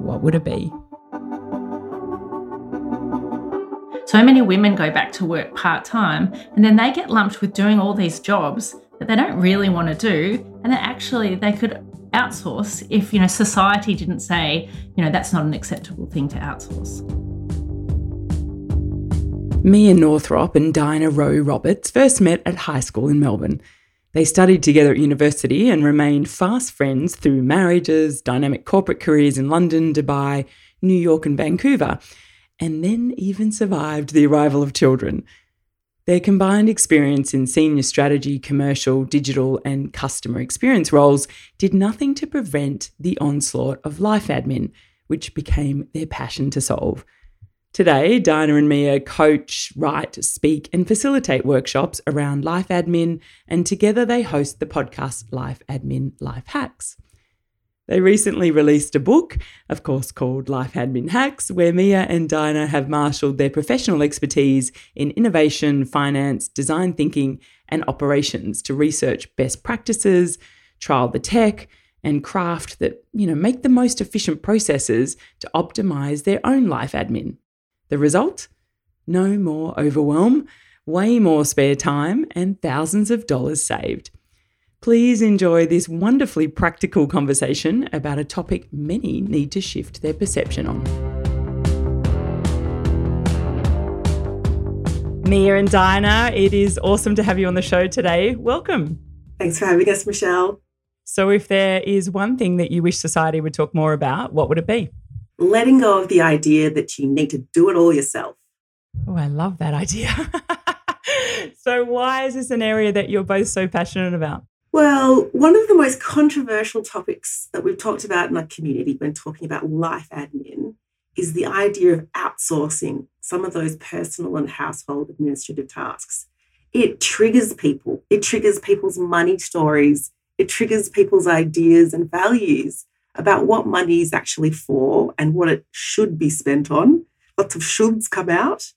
what would it be? So many women go back to work part time and then they get lumped with doing all these jobs that they don't really want to do and that actually they could outsource if you know society didn't say you know that's not an acceptable thing to outsource. Mia Northrop and Dinah Rowe Roberts first met at high school in Melbourne. They studied together at university and remained fast friends through marriages, dynamic corporate careers in London, Dubai, New York, and Vancouver, and then even survived the arrival of children. Their combined experience in senior strategy, commercial, digital, and customer experience roles did nothing to prevent the onslaught of life admin, which became their passion to solve. Today, Dinah and Mia coach, write, speak, and facilitate workshops around life admin, and together they host the podcast Life Admin Life Hacks. They recently released a book, of course, called Life Admin Hacks, where Mia and Dinah have marshalled their professional expertise in innovation, finance, design thinking, and operations to research best practices, trial the tech, and craft that, you know, make the most efficient processes to optimize their own life admin. The result? No more overwhelm, way more spare time, and thousands of dollars saved. Please enjoy this wonderfully practical conversation about a topic many need to shift their perception on. Mia and Diana, it is awesome to have you on the show today. Welcome. Thanks for having us, Michelle. So, if there is one thing that you wish society would talk more about, what would it be? Letting go of the idea that you need to do it all yourself. Oh, I love that idea. so, why is this an area that you're both so passionate about? Well, one of the most controversial topics that we've talked about in our community when talking about life admin is the idea of outsourcing some of those personal and household administrative tasks. It triggers people, it triggers people's money stories, it triggers people's ideas and values about what money is actually for and what it should be spent on. Lots of shoulds come out.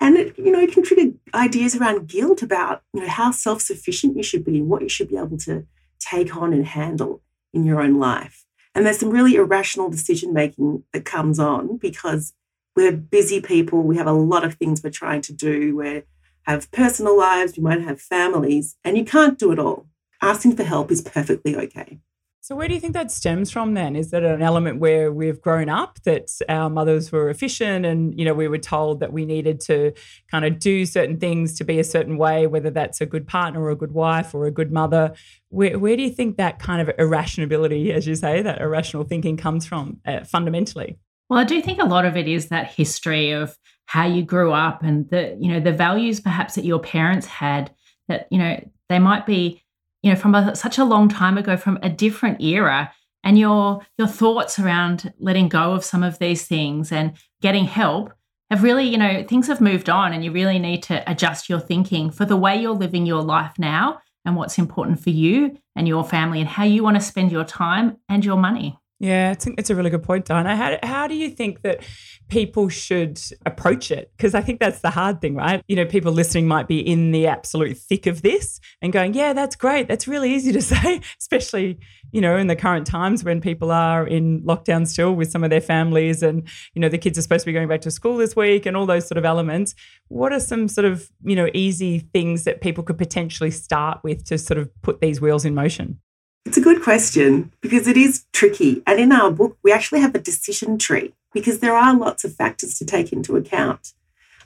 And it, you know, it can trigger ideas around guilt about, you know, how self-sufficient you should be and what you should be able to take on and handle in your own life. And there's some really irrational decision making that comes on because we're busy people. We have a lot of things we're trying to do. We have personal lives, we might have families, and you can't do it all. Asking for help is perfectly okay. So, where do you think that stems from then? Is that an element where we've grown up that our mothers were efficient and, you know, we were told that we needed to kind of do certain things to be a certain way, whether that's a good partner or a good wife or a good mother? Where, where do you think that kind of irrationality, as you say, that irrational thinking comes from uh, fundamentally? Well, I do think a lot of it is that history of how you grew up and the, you know, the values perhaps that your parents had that, you know, they might be you know, from a, such a long time ago, from a different era, and your your thoughts around letting go of some of these things and getting help have really, you know, things have moved on, and you really need to adjust your thinking for the way you're living your life now and what's important for you and your family and how you want to spend your time and your money. Yeah, it's a, it's a really good point, Dinah. How, how do you think that people should approach it? Because I think that's the hard thing, right? You know, people listening might be in the absolute thick of this and going, yeah, that's great. That's really easy to say, especially, you know, in the current times when people are in lockdown still with some of their families and, you know, the kids are supposed to be going back to school this week and all those sort of elements. What are some sort of, you know, easy things that people could potentially start with to sort of put these wheels in motion? It's a good question because it is tricky. And in our book, we actually have a decision tree because there are lots of factors to take into account.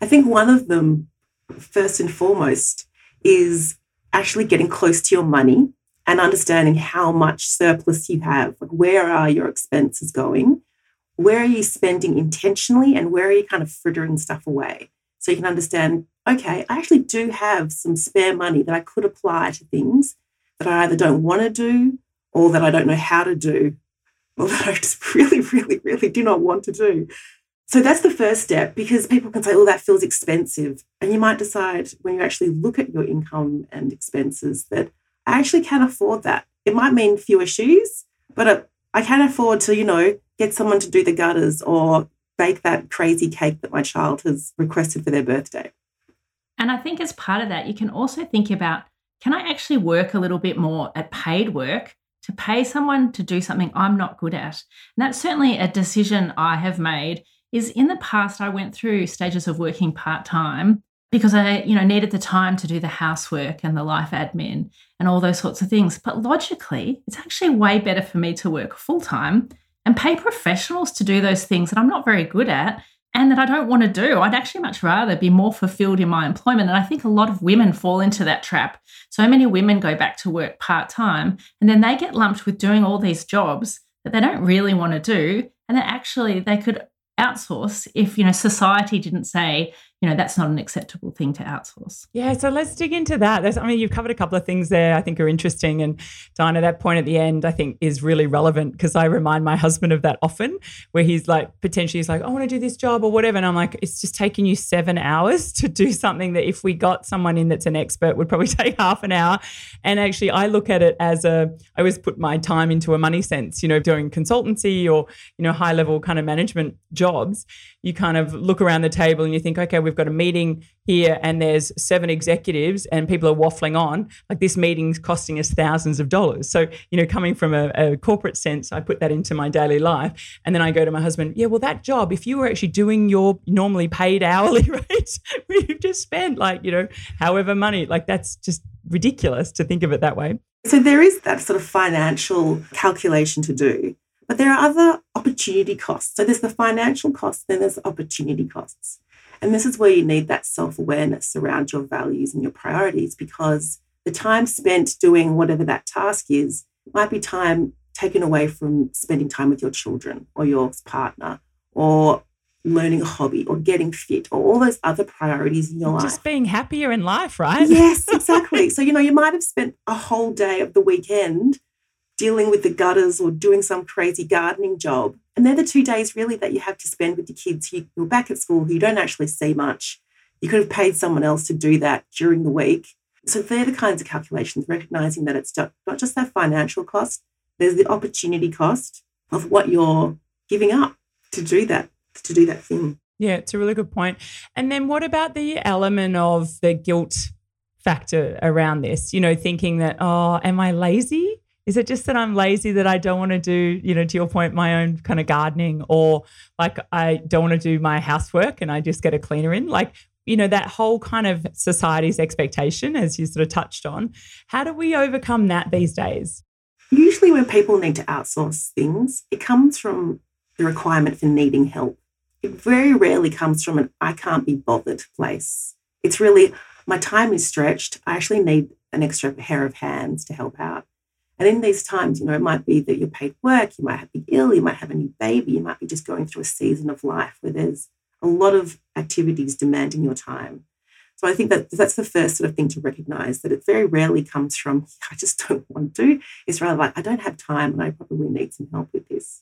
I think one of them, first and foremost, is actually getting close to your money and understanding how much surplus you have. Like, where are your expenses going? Where are you spending intentionally and where are you kind of frittering stuff away? So you can understand, okay, I actually do have some spare money that I could apply to things that I either don't want to do or that I don't know how to do or that I just really, really, really do not want to do. So that's the first step because people can say, oh, that feels expensive. And you might decide when you actually look at your income and expenses that I actually can afford that. It might mean fewer shoes, but I can afford to, you know, get someone to do the gutters or bake that crazy cake that my child has requested for their birthday. And I think as part of that, you can also think about can I actually work a little bit more at paid work to pay someone to do something I'm not good at? And that's certainly a decision I have made is in the past I went through stages of working part-time because I, you know, needed the time to do the housework and the life admin and all those sorts of things. But logically, it's actually way better for me to work full-time and pay professionals to do those things that I'm not very good at and that I don't want to do. I'd actually much rather be more fulfilled in my employment. And I think a lot of women fall into that trap. So many women go back to work part time and then they get lumped with doing all these jobs that they don't really want to do. And then actually they could outsource if you know society didn't say you know that's not an acceptable thing to outsource. Yeah so let's dig into that. There's, i mean you've covered a couple of things there i think are interesting. And Dinah that point at the end i think is really relevant because i remind my husband of that often where he's like potentially he's like i want to do this job or whatever. And i'm like it's just taking you seven hours to do something that if we got someone in that's an expert would probably take half an hour. And actually i look at it as a i always put my time into a money sense you know doing consultancy or you know high level kind of management jobs. You kind of look around the table and you think, okay, we've got a meeting here and there's seven executives and people are waffling on. Like this meeting's costing us thousands of dollars. So, you know, coming from a, a corporate sense, I put that into my daily life. And then I go to my husband, yeah, well, that job, if you were actually doing your normally paid hourly rate, we've just spent like, you know, however money, like that's just ridiculous to think of it that way. So there is that sort of financial calculation to do. But there are other opportunity costs. So there's the financial costs, then there's opportunity costs. And this is where you need that self awareness around your values and your priorities because the time spent doing whatever that task is might be time taken away from spending time with your children or your partner or learning a hobby or getting fit or all those other priorities in your Just life. Just being happier in life, right? Yes, exactly. so, you know, you might have spent a whole day of the weekend dealing with the gutters or doing some crazy gardening job. And they're the two days really that you have to spend with your kids. You're back at school, you don't actually see much. You could have paid someone else to do that during the week. So they're the kinds of calculations, recognizing that it's not just that financial cost, there's the opportunity cost of what you're giving up to do that, to do that thing. Yeah, it's a really good point. And then what about the element of the guilt factor around this? You know, thinking that, oh, am I lazy? Is it just that I'm lazy that I don't want to do, you know, to your point, my own kind of gardening or like I don't want to do my housework and I just get a cleaner in? Like, you know, that whole kind of society's expectation, as you sort of touched on. How do we overcome that these days? Usually, when people need to outsource things, it comes from the requirement for needing help. It very rarely comes from an I can't be bothered place. It's really my time is stretched. I actually need an extra pair of hands to help out. And in these times, you know, it might be that you're paid work, you might be ill, you might have a new baby, you might be just going through a season of life where there's a lot of activities demanding your time. So I think that that's the first sort of thing to recognize that it very rarely comes from, I just don't want to. It's rather like, I don't have time and I probably need some help with this.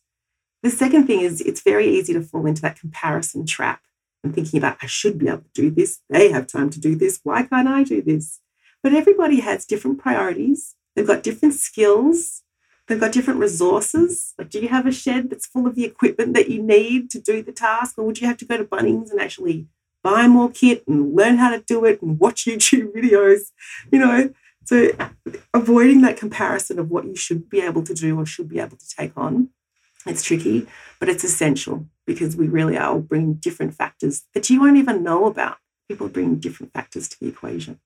The second thing is it's very easy to fall into that comparison trap and thinking about, I should be able to do this. They have time to do this. Why can't I do this? But everybody has different priorities They've got different skills. They've got different resources. Do you have a shed that's full of the equipment that you need to do the task? Or would you have to go to Bunnings and actually buy more kit and learn how to do it and watch YouTube videos? You know, so avoiding that comparison of what you should be able to do or should be able to take on, it's tricky, but it's essential because we really are bringing different factors that you won't even know about. People bring different factors to the equation.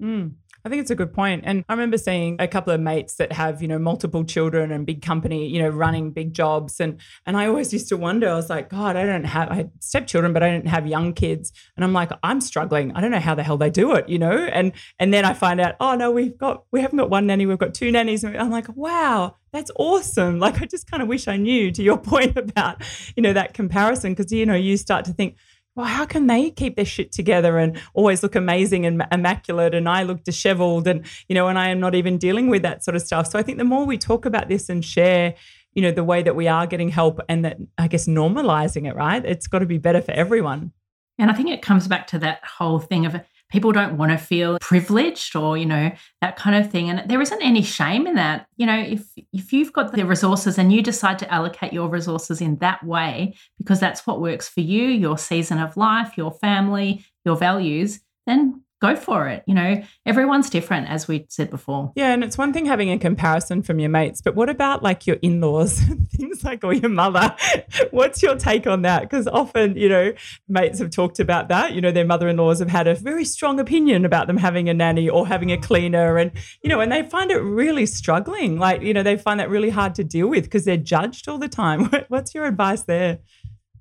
Mm. I think it's a good point. And I remember seeing a couple of mates that have, you know, multiple children and big company, you know, running big jobs. And and I always used to wonder, I was like, God, I don't have I had stepchildren, but I didn't have young kids. And I'm like, I'm struggling. I don't know how the hell they do it, you know? And and then I find out, oh no, we've got we haven't got one nanny, we've got two nannies. And I'm like, wow, that's awesome. Like I just kind of wish I knew to your point about, you know, that comparison. Cause you know, you start to think, well, how can they keep their shit together and always look amazing and immaculate? And I look disheveled and, you know, and I am not even dealing with that sort of stuff. So I think the more we talk about this and share, you know, the way that we are getting help and that I guess normalizing it, right? It's got to be better for everyone. And I think it comes back to that whole thing of people don't want to feel privileged or you know that kind of thing. And there isn't any shame in that. You know if if you've got the resources and you decide to allocate your resources in that way because that's what works for you your season of life your family your values then go for it. You know, everyone's different, as we said before. Yeah, and it's one thing having a comparison from your mates, but what about like your in laws, things like, or your mother? What's your take on that? Because often, you know, mates have talked about that. You know, their mother in laws have had a very strong opinion about them having a nanny or having a cleaner. And, you know, and they find it really struggling. Like, you know, they find that really hard to deal with because they're judged all the time. What's your advice there?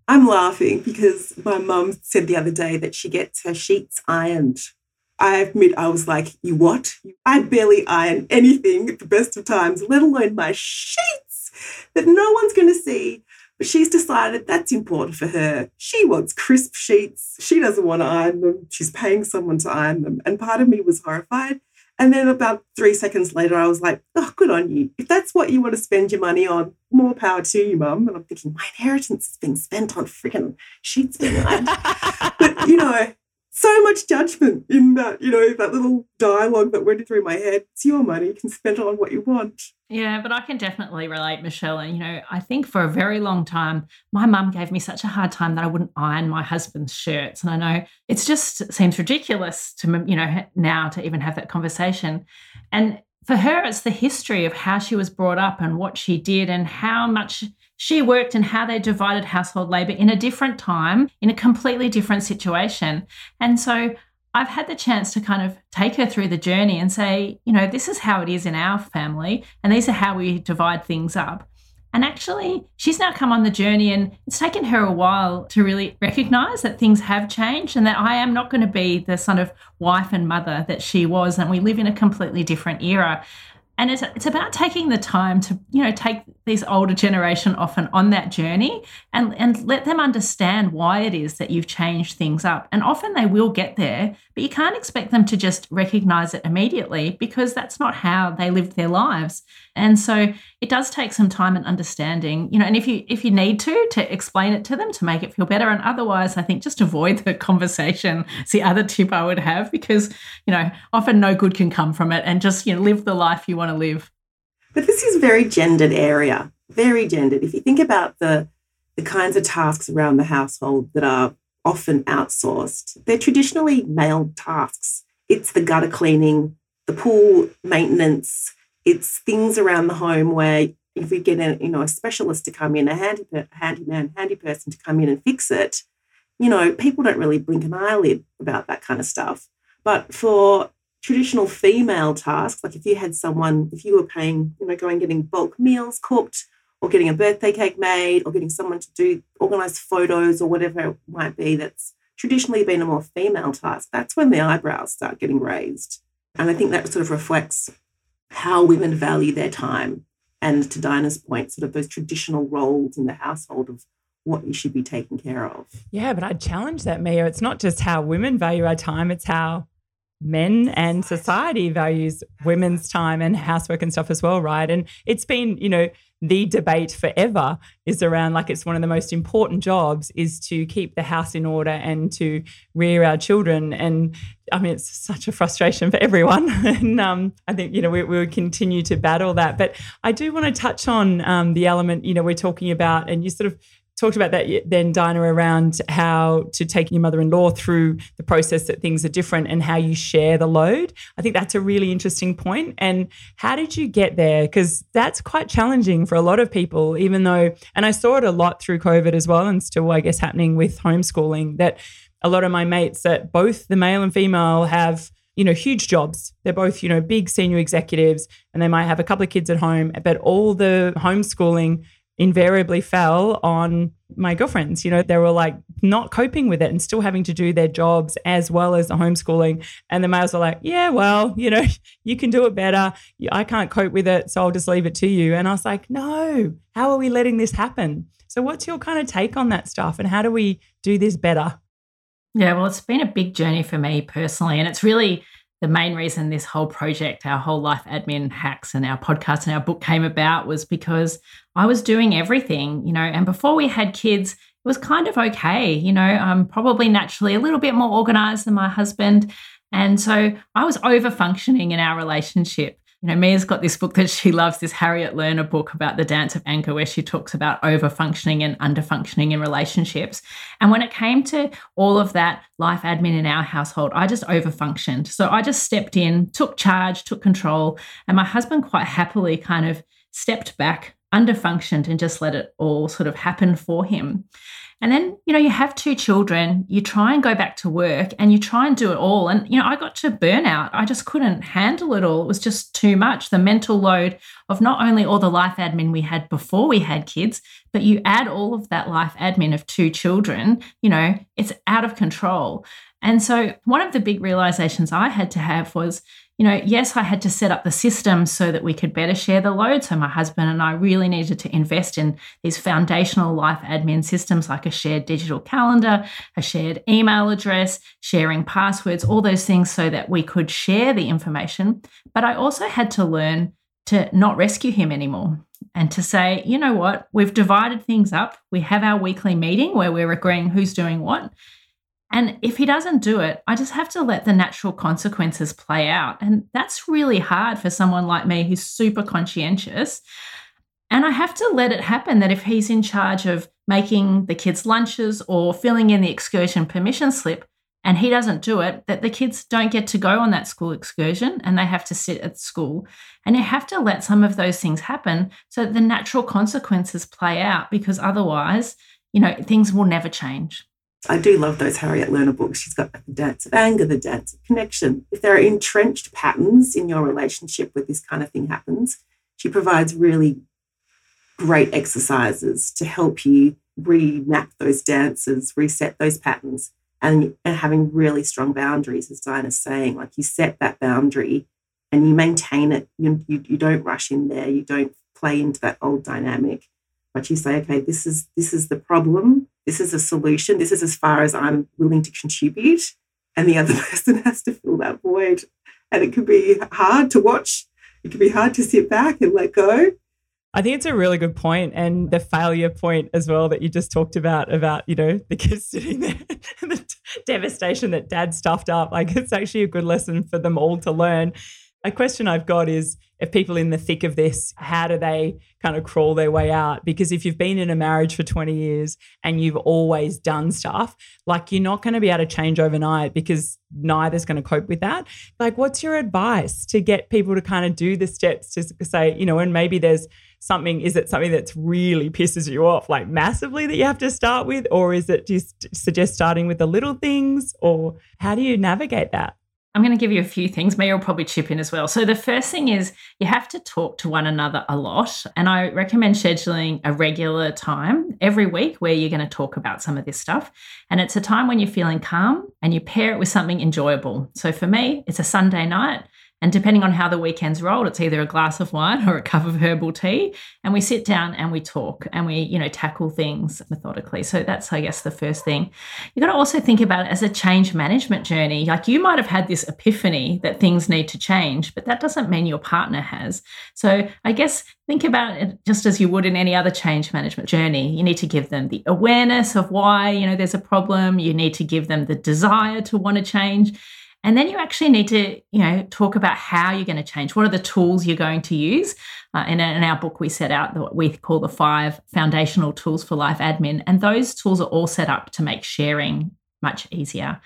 I'm laughing because my mum said the other day that she gets her sheets ironed I admit I was like, you what? I barely iron anything at the best of times, let alone my sheets that no one's going to see. But she's decided that's important for her. She wants crisp sheets. She doesn't want to iron them. She's paying someone to iron them. And part of me was horrified. And then about three seconds later, I was like, oh, good on you. If that's what you want to spend your money on, more power to you, mum. And I'm thinking, my inheritance is being spent on freaking sheets being ironed. but, you know, so much judgment in that, you know, that little dialogue that went through my head. It's your money, you can spend it on what you want. Yeah, but I can definitely relate, Michelle. And, you know, I think for a very long time, my mum gave me such a hard time that I wouldn't iron my husband's shirts. And I know it's just seems ridiculous to, you know, now to even have that conversation. And for her, it's the history of how she was brought up and what she did and how much she worked and how they divided household labor in a different time, in a completely different situation. And so I've had the chance to kind of take her through the journey and say, you know, this is how it is in our family, and these are how we divide things up. And actually, she's now come on the journey, and it's taken her a while to really recognize that things have changed and that I am not going to be the sort of wife and mother that she was. And we live in a completely different era and it's, it's about taking the time to you know take these older generation often on that journey and and let them understand why it is that you've changed things up. And often they will get there but you can't expect them to just recognize it immediately because that's not how they lived their lives. And so it does take some time and understanding you know and if you if you need to to explain it to them to make it feel better. And otherwise i think just avoid the conversation. It's the other tip i would have because you know often no good can come from it and just you know live the life you want to live but this is a very gendered area very gendered. If you think about the the kinds of tasks around the household that are often outsourced they're traditionally male tasks. It's the gutter cleaning the pool maintenance. It's things around the home where if we get a you know a specialist to come in, a handy handyman, handy person to come in and fix it, you know, people don't really blink an eyelid about that kind of stuff. But for traditional female tasks, like if you had someone, if you were paying, you know, going getting bulk meals cooked, or getting a birthday cake made, or getting someone to do organize photos or whatever it might be, that's traditionally been a more female task. That's when the eyebrows start getting raised. And I think that sort of reflects how women value their time. And to Dinah's point, sort of those traditional roles in the household of what you should be taking care of. Yeah, but I'd challenge that, Mia. It's not just how women value our time, it's how men and society values women's time and housework and stuff as well, right? And it's been, you know, the debate forever is around like it's one of the most important jobs is to keep the house in order and to rear our children. And I mean, it's such a frustration for everyone. and um, I think, you know, we, we will continue to battle that. But I do want to touch on um, the element, you know, we're talking about, and you sort of talked about that then, Dinah, around how to take your mother in law through the process that things are different and how you share the load. I think that's a really interesting point. And how did you get there? Because that's quite challenging for a lot of people, even though, and I saw it a lot through COVID as well, and still, I guess, happening with homeschooling, that a lot of my mates that both the male and female have you know, huge jobs. They're both, you know, big senior executives and they might have a couple of kids at home, but all the homeschooling invariably fell on my girlfriends. You know, they were like not coping with it and still having to do their jobs as well as the homeschooling. And the males were like, yeah, well, you know, you can do it better. I can't cope with it. So I'll just leave it to you. And I was like, no, how are we letting this happen? So, what's your kind of take on that stuff? And how do we do this better? Yeah, well, it's been a big journey for me personally. And it's really the main reason this whole project, our whole life admin hacks and our podcast and our book came about was because I was doing everything, you know, and before we had kids, it was kind of okay. You know, I'm probably naturally a little bit more organized than my husband. And so I was over functioning in our relationship. You know, Mia's got this book that she loves, this Harriet Lerner book about the dance of anger, where she talks about over functioning and under functioning in relationships. And when it came to all of that life admin in our household, I just over functioned. So I just stepped in, took charge, took control. And my husband quite happily kind of stepped back, under functioned, and just let it all sort of happen for him. And then, you know, you have two children, you try and go back to work and you try and do it all. And, you know, I got to burnout. I just couldn't handle it all. It was just too much. The mental load of not only all the life admin we had before we had kids, but you add all of that life admin of two children, you know, it's out of control. And so, one of the big realizations I had to have was, you know, yes, I had to set up the system so that we could better share the load. So my husband and I really needed to invest in these foundational life admin systems like a shared digital calendar, a shared email address, sharing passwords, all those things so that we could share the information. But I also had to learn to not rescue him anymore and to say, you know what, we've divided things up. We have our weekly meeting where we're agreeing who's doing what. And if he doesn't do it, I just have to let the natural consequences play out. And that's really hard for someone like me who's super conscientious. And I have to let it happen that if he's in charge of making the kids' lunches or filling in the excursion permission slip and he doesn't do it, that the kids don't get to go on that school excursion and they have to sit at school. And you have to let some of those things happen so that the natural consequences play out because otherwise, you know, things will never change. I do love those Harriet Lerner books. She's got the dance of anger, the dance of connection. If there are entrenched patterns in your relationship where this kind of thing happens, she provides really great exercises to help you remap those dances, reset those patterns, and, and having really strong boundaries, as Dinah's saying. Like you set that boundary and you maintain it. You, you, you don't rush in there. You don't play into that old dynamic but you say okay this is this is the problem this is a solution. This is as far as i'm willing to contribute. And the other person has to fill that void. And it can be hard to watch. It can be hard to sit back and let go. I think it's a really good point, and the failure point as well that you just talked about about you know the kids sitting there, the devastation that dad stuffed up. Like it's actually a good lesson for them all to learn. A question I've got is if people in the thick of this, how do they kind of crawl their way out? Because if you've been in a marriage for 20 years and you've always done stuff, like you're not going to be able to change overnight because neither's going to cope with that. Like, what's your advice to get people to kind of do the steps to say, you know, and maybe there's something, is it something that's really pisses you off, like massively that you have to start with? Or is it just suggest starting with the little things? Or how do you navigate that? I'm going to give you a few things. Mia will probably chip in as well. So, the first thing is you have to talk to one another a lot. And I recommend scheduling a regular time every week where you're going to talk about some of this stuff. And it's a time when you're feeling calm and you pair it with something enjoyable. So, for me, it's a Sunday night. And depending on how the weekend's rolled, it's either a glass of wine or a cup of herbal tea. And we sit down and we talk and we, you know, tackle things methodically. So that's, I guess, the first thing. You've got to also think about it as a change management journey. Like you might have had this epiphany that things need to change, but that doesn't mean your partner has. So I guess think about it just as you would in any other change management journey. You need to give them the awareness of why, you know, there's a problem. You need to give them the desire to want to change and then you actually need to, you know, talk about how you're going to change. What are the tools you're going to use? Uh, in, in our book, we set out what we call the five foundational tools for life admin. And those tools are all set up to make sharing much easier.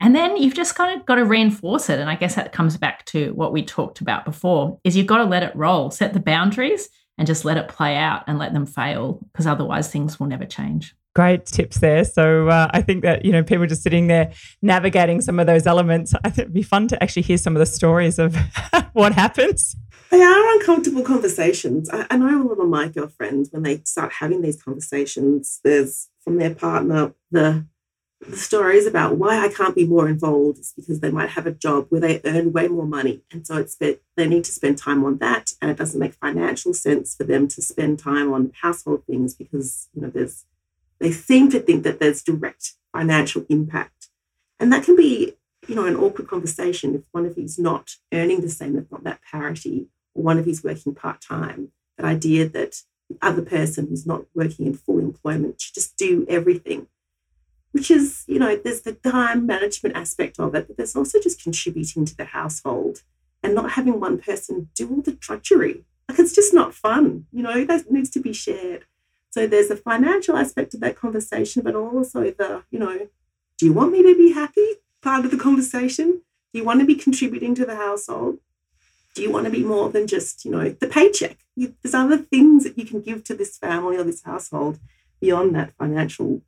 And then you've just kind of got to reinforce it. And I guess that comes back to what we talked about before is you've got to let it roll, set the boundaries and just let it play out and let them fail because otherwise things will never change great tips there. So uh, I think that you know people just sitting there navigating some of those elements. I think it'd be fun to actually hear some of the stories of what happens. They are uncomfortable conversations. I, I know a lot of my girlfriends when they start having these conversations. There's from their partner the the stories about why I can't be more involved is because they might have a job where they earn way more money. And so it's they need to spend time on that. And it doesn't make financial sense for them to spend time on household things because, you know, there's they seem to think that there's direct financial impact. And that can be you know, an awkward conversation if one of you's not earning the same, if not that parity, or one of you's working part time. That idea that the other person who's not working in full employment should just do everything, which is, you know, there's the time management aspect of it, but there's also just contributing to the household and not having one person do all the drudgery. Like it's just not fun, you know, that needs to be shared. So there's a financial aspect of that conversation, but also the, you know, do you want me to be happy? Part of the conversation. Do you want to be contributing to the household? Do you want to be more than just, you know, the paycheck? You, there's other things that you can give to this family or this household beyond that financial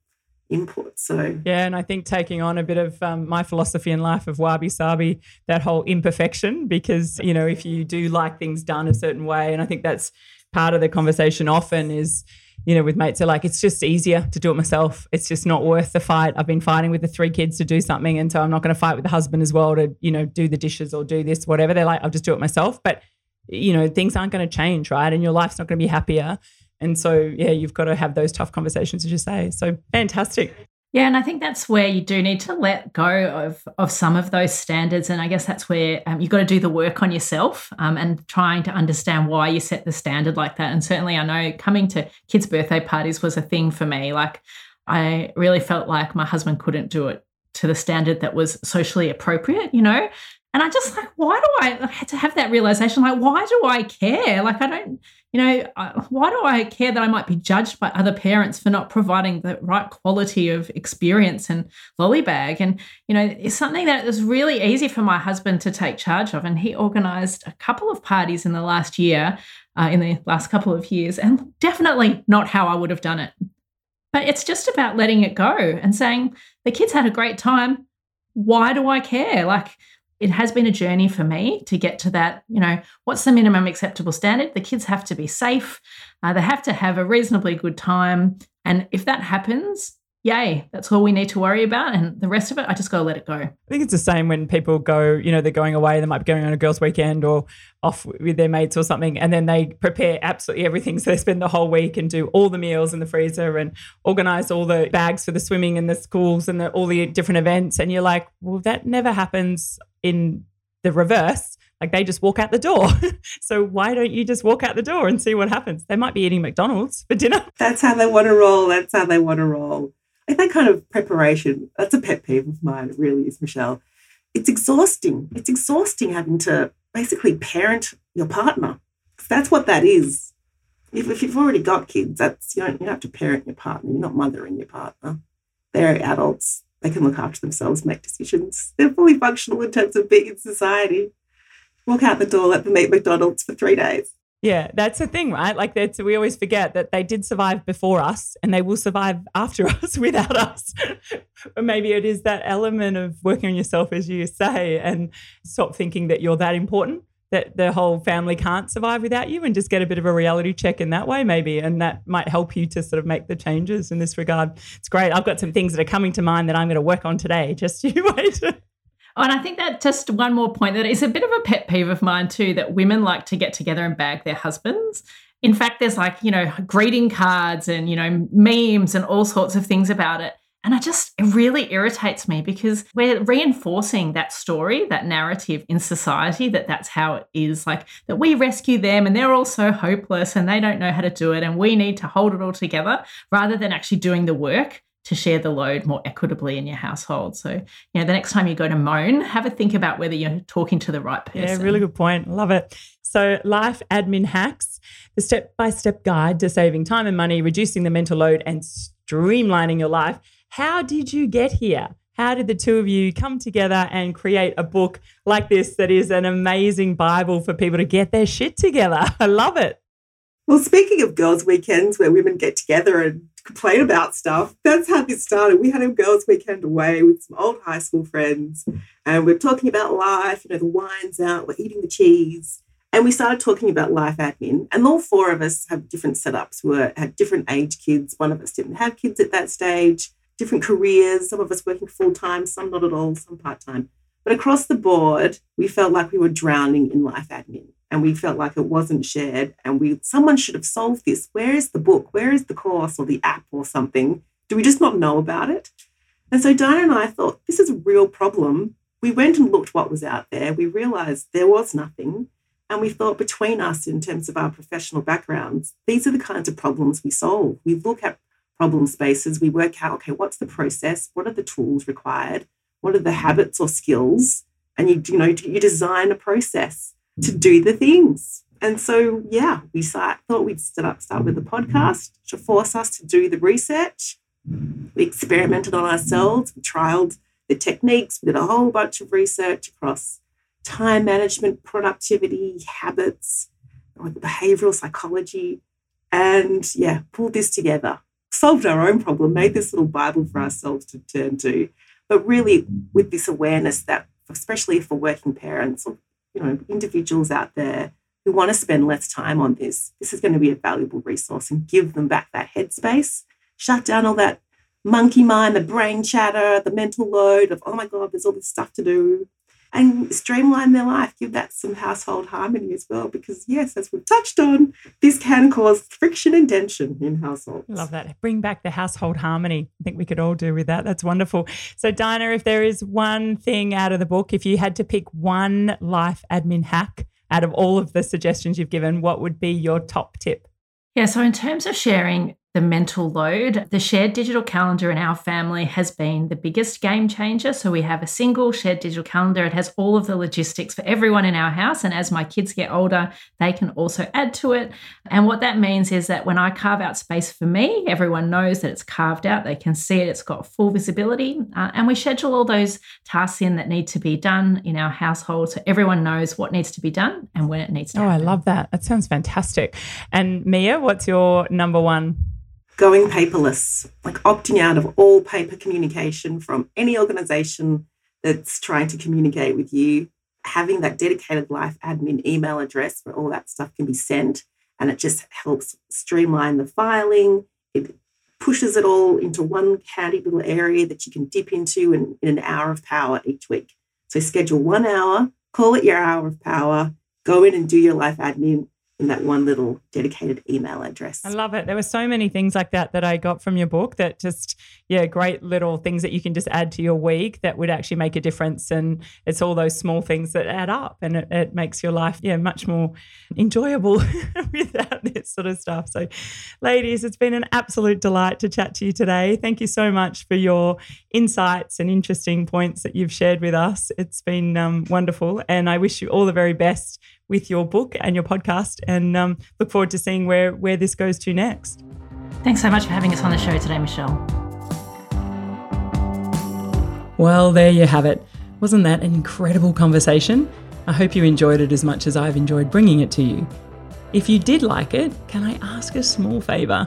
input. So yeah, and I think taking on a bit of um, my philosophy in life of wabi sabi, that whole imperfection, because you know if you do like things done a certain way, and I think that's part of the conversation often is you know, with mates are like, it's just easier to do it myself. It's just not worth the fight. I've been fighting with the three kids to do something. And so I'm not going to fight with the husband as well to, you know, do the dishes or do this, whatever. They're like, I'll just do it myself. But, you know, things aren't going to change, right? And your life's not going to be happier. And so, yeah, you've got to have those tough conversations, as you say. So fantastic. Yeah, and I think that's where you do need to let go of of some of those standards, and I guess that's where um, you've got to do the work on yourself um, and trying to understand why you set the standard like that. And certainly, I know coming to kids' birthday parties was a thing for me. Like, I really felt like my husband couldn't do it to the standard that was socially appropriate, you know. And I just like, why do I, I had to have that realization? Like, why do I care? Like, I don't, you know, why do I care that I might be judged by other parents for not providing the right quality of experience and lollybag? And, you know, it's something that was really easy for my husband to take charge of. And he organized a couple of parties in the last year, uh, in the last couple of years, and definitely not how I would have done it. But it's just about letting it go and saying, the kids had a great time. Why do I care? Like, it has been a journey for me to get to that. You know, what's the minimum acceptable standard? The kids have to be safe, uh, they have to have a reasonably good time. And if that happens, yay, that's all we need to worry about. And the rest of it, I just got to let it go. I think it's the same when people go, you know, they're going away, they might be going on a girls' weekend or off with their mates or something, and then they prepare absolutely everything. So they spend the whole week and do all the meals in the freezer and organize all the bags for the swimming and the schools and the, all the different events. And you're like, well, that never happens in the reverse. Like they just walk out the door. so why don't you just walk out the door and see what happens? They might be eating McDonald's for dinner. That's how they want to roll. That's how they want to roll. That kind of preparation, that's a pet peeve of mine, it really is, Michelle. It's exhausting. It's exhausting having to basically parent your partner. That's what that is. If, if you've already got kids, that's you don't, you don't have to parent your partner. You're not mothering your partner. They're adults they can look after themselves, make decisions. They're fully functional in terms of being in society. Walk out the door, let them eat McDonald's for three days. Yeah, that's the thing, right? Like that's we always forget that they did survive before us and they will survive after us without us. or maybe it is that element of working on yourself as you say and stop thinking that you're that important that the whole family can't survive without you and just get a bit of a reality check in that way maybe. And that might help you to sort of make the changes in this regard. It's great. I've got some things that are coming to mind that i'm going to work on today. Just you wait Oh, and I think that just one more point that is a bit of a pet peeve of mine too that women like to get together and bag their husbands. In fact, there's like, you know, greeting cards and, you know, memes and all sorts of things about it. And I just, it really irritates me because we're reinforcing that story, that narrative in society that that's how it is. Like that we rescue them and they're all so hopeless and they don't know how to do it and we need to hold it all together rather than actually doing the work to share the load more equitably in your household. So, you know, the next time you go to moan, have a think about whether you're talking to the right person. Yeah, really good point. Love it. So, life admin hacks, the step by step guide to saving time and money, reducing the mental load, and streamlining your life. How did you get here? How did the two of you come together and create a book like this that is an amazing Bible for people to get their shit together? I love it. Well, speaking of girls' weekends where women get together and complain about stuff, that's how this started. We had a girls' weekend away with some old high school friends, and we're talking about life. You know, the wine's out, we're eating the cheese, and we started talking about life admin. And all four of us have different setups. We had different age kids. One of us didn't have kids at that stage different careers, some of us working full time, some not at all, some part time. But across the board, we felt like we were drowning in life admin and we felt like it wasn't shared and we someone should have solved this. Where is the book? Where is the course or the app or something? Do we just not know about it? And so Dinah and I thought this is a real problem we went and looked what was out there. We realized there was nothing. And we thought between us, in terms of our professional backgrounds, these are the kinds of problems we solve. We look at problem spaces, we work out, okay, what's the process? What are the tools required? What are the habits or skills? And you, you know, you design a process to hmm. do the things. And so, yeah, we start, thought we'd start, start with a podcast to force us to do the research. We experimented on ourselves, we trialed the techniques, we did a whole bunch of research across time management, productivity, habits, behavioral psychology, and yeah, pulled this together, solved our own problem, made this little Bible for ourselves to turn to. But really, with this awareness that, especially for working parents or you know individuals out there who want to spend less time on this, this is going to be a valuable resource and give them back that headspace, shut down all that monkey mind, the brain chatter, the mental load of, oh my God, there's all this stuff to do, and streamline their life, give that some household harmony as well. Because, yes, as we've touched on, this can cause friction and tension in households. Love that. Bring back the household harmony. I think we could all do with that. That's wonderful. So, Dinah, if there is one thing out of the book, if you had to pick one life admin hack out of all of the suggestions you've given, what would be your top tip? Yeah, so in terms of sharing the mental load. The shared digital calendar in our family has been the biggest game changer. So we have a single shared digital calendar. It has all of the logistics for everyone in our house. And as my kids get older, they can also add to it. And what that means is that when I carve out space for me, everyone knows that it's carved out. They can see it, it's got full visibility. Uh, and we schedule all those tasks in that need to be done in our household. So everyone knows what needs to be done and when it needs to Oh, happen. I love that. That sounds fantastic. And Mia, what's your number one? Going paperless, like opting out of all paper communication from any organization that's trying to communicate with you, having that dedicated life admin email address where all that stuff can be sent. And it just helps streamline the filing. It pushes it all into one handy little area that you can dip into in, in an hour of power each week. So schedule one hour, call it your hour of power, go in and do your life admin in that one little dedicated email address. I love it. There were so many things like that that I got from your book that just, yeah, great little things that you can just add to your week that would actually make a difference. And it's all those small things that add up and it, it makes your life, yeah, much more enjoyable without this sort of stuff. So, ladies, it's been an absolute delight to chat to you today. Thank you so much for your insights and interesting points that you've shared with us. It's been um, wonderful. And I wish you all the very best with your book and your podcast and um, look forward to seeing where, where this goes to next. Thanks so much for having us on the show today, Michelle. Well, there you have it. Wasn't that an incredible conversation? I hope you enjoyed it as much as I've enjoyed bringing it to you. If you did like it, can I ask a small favour?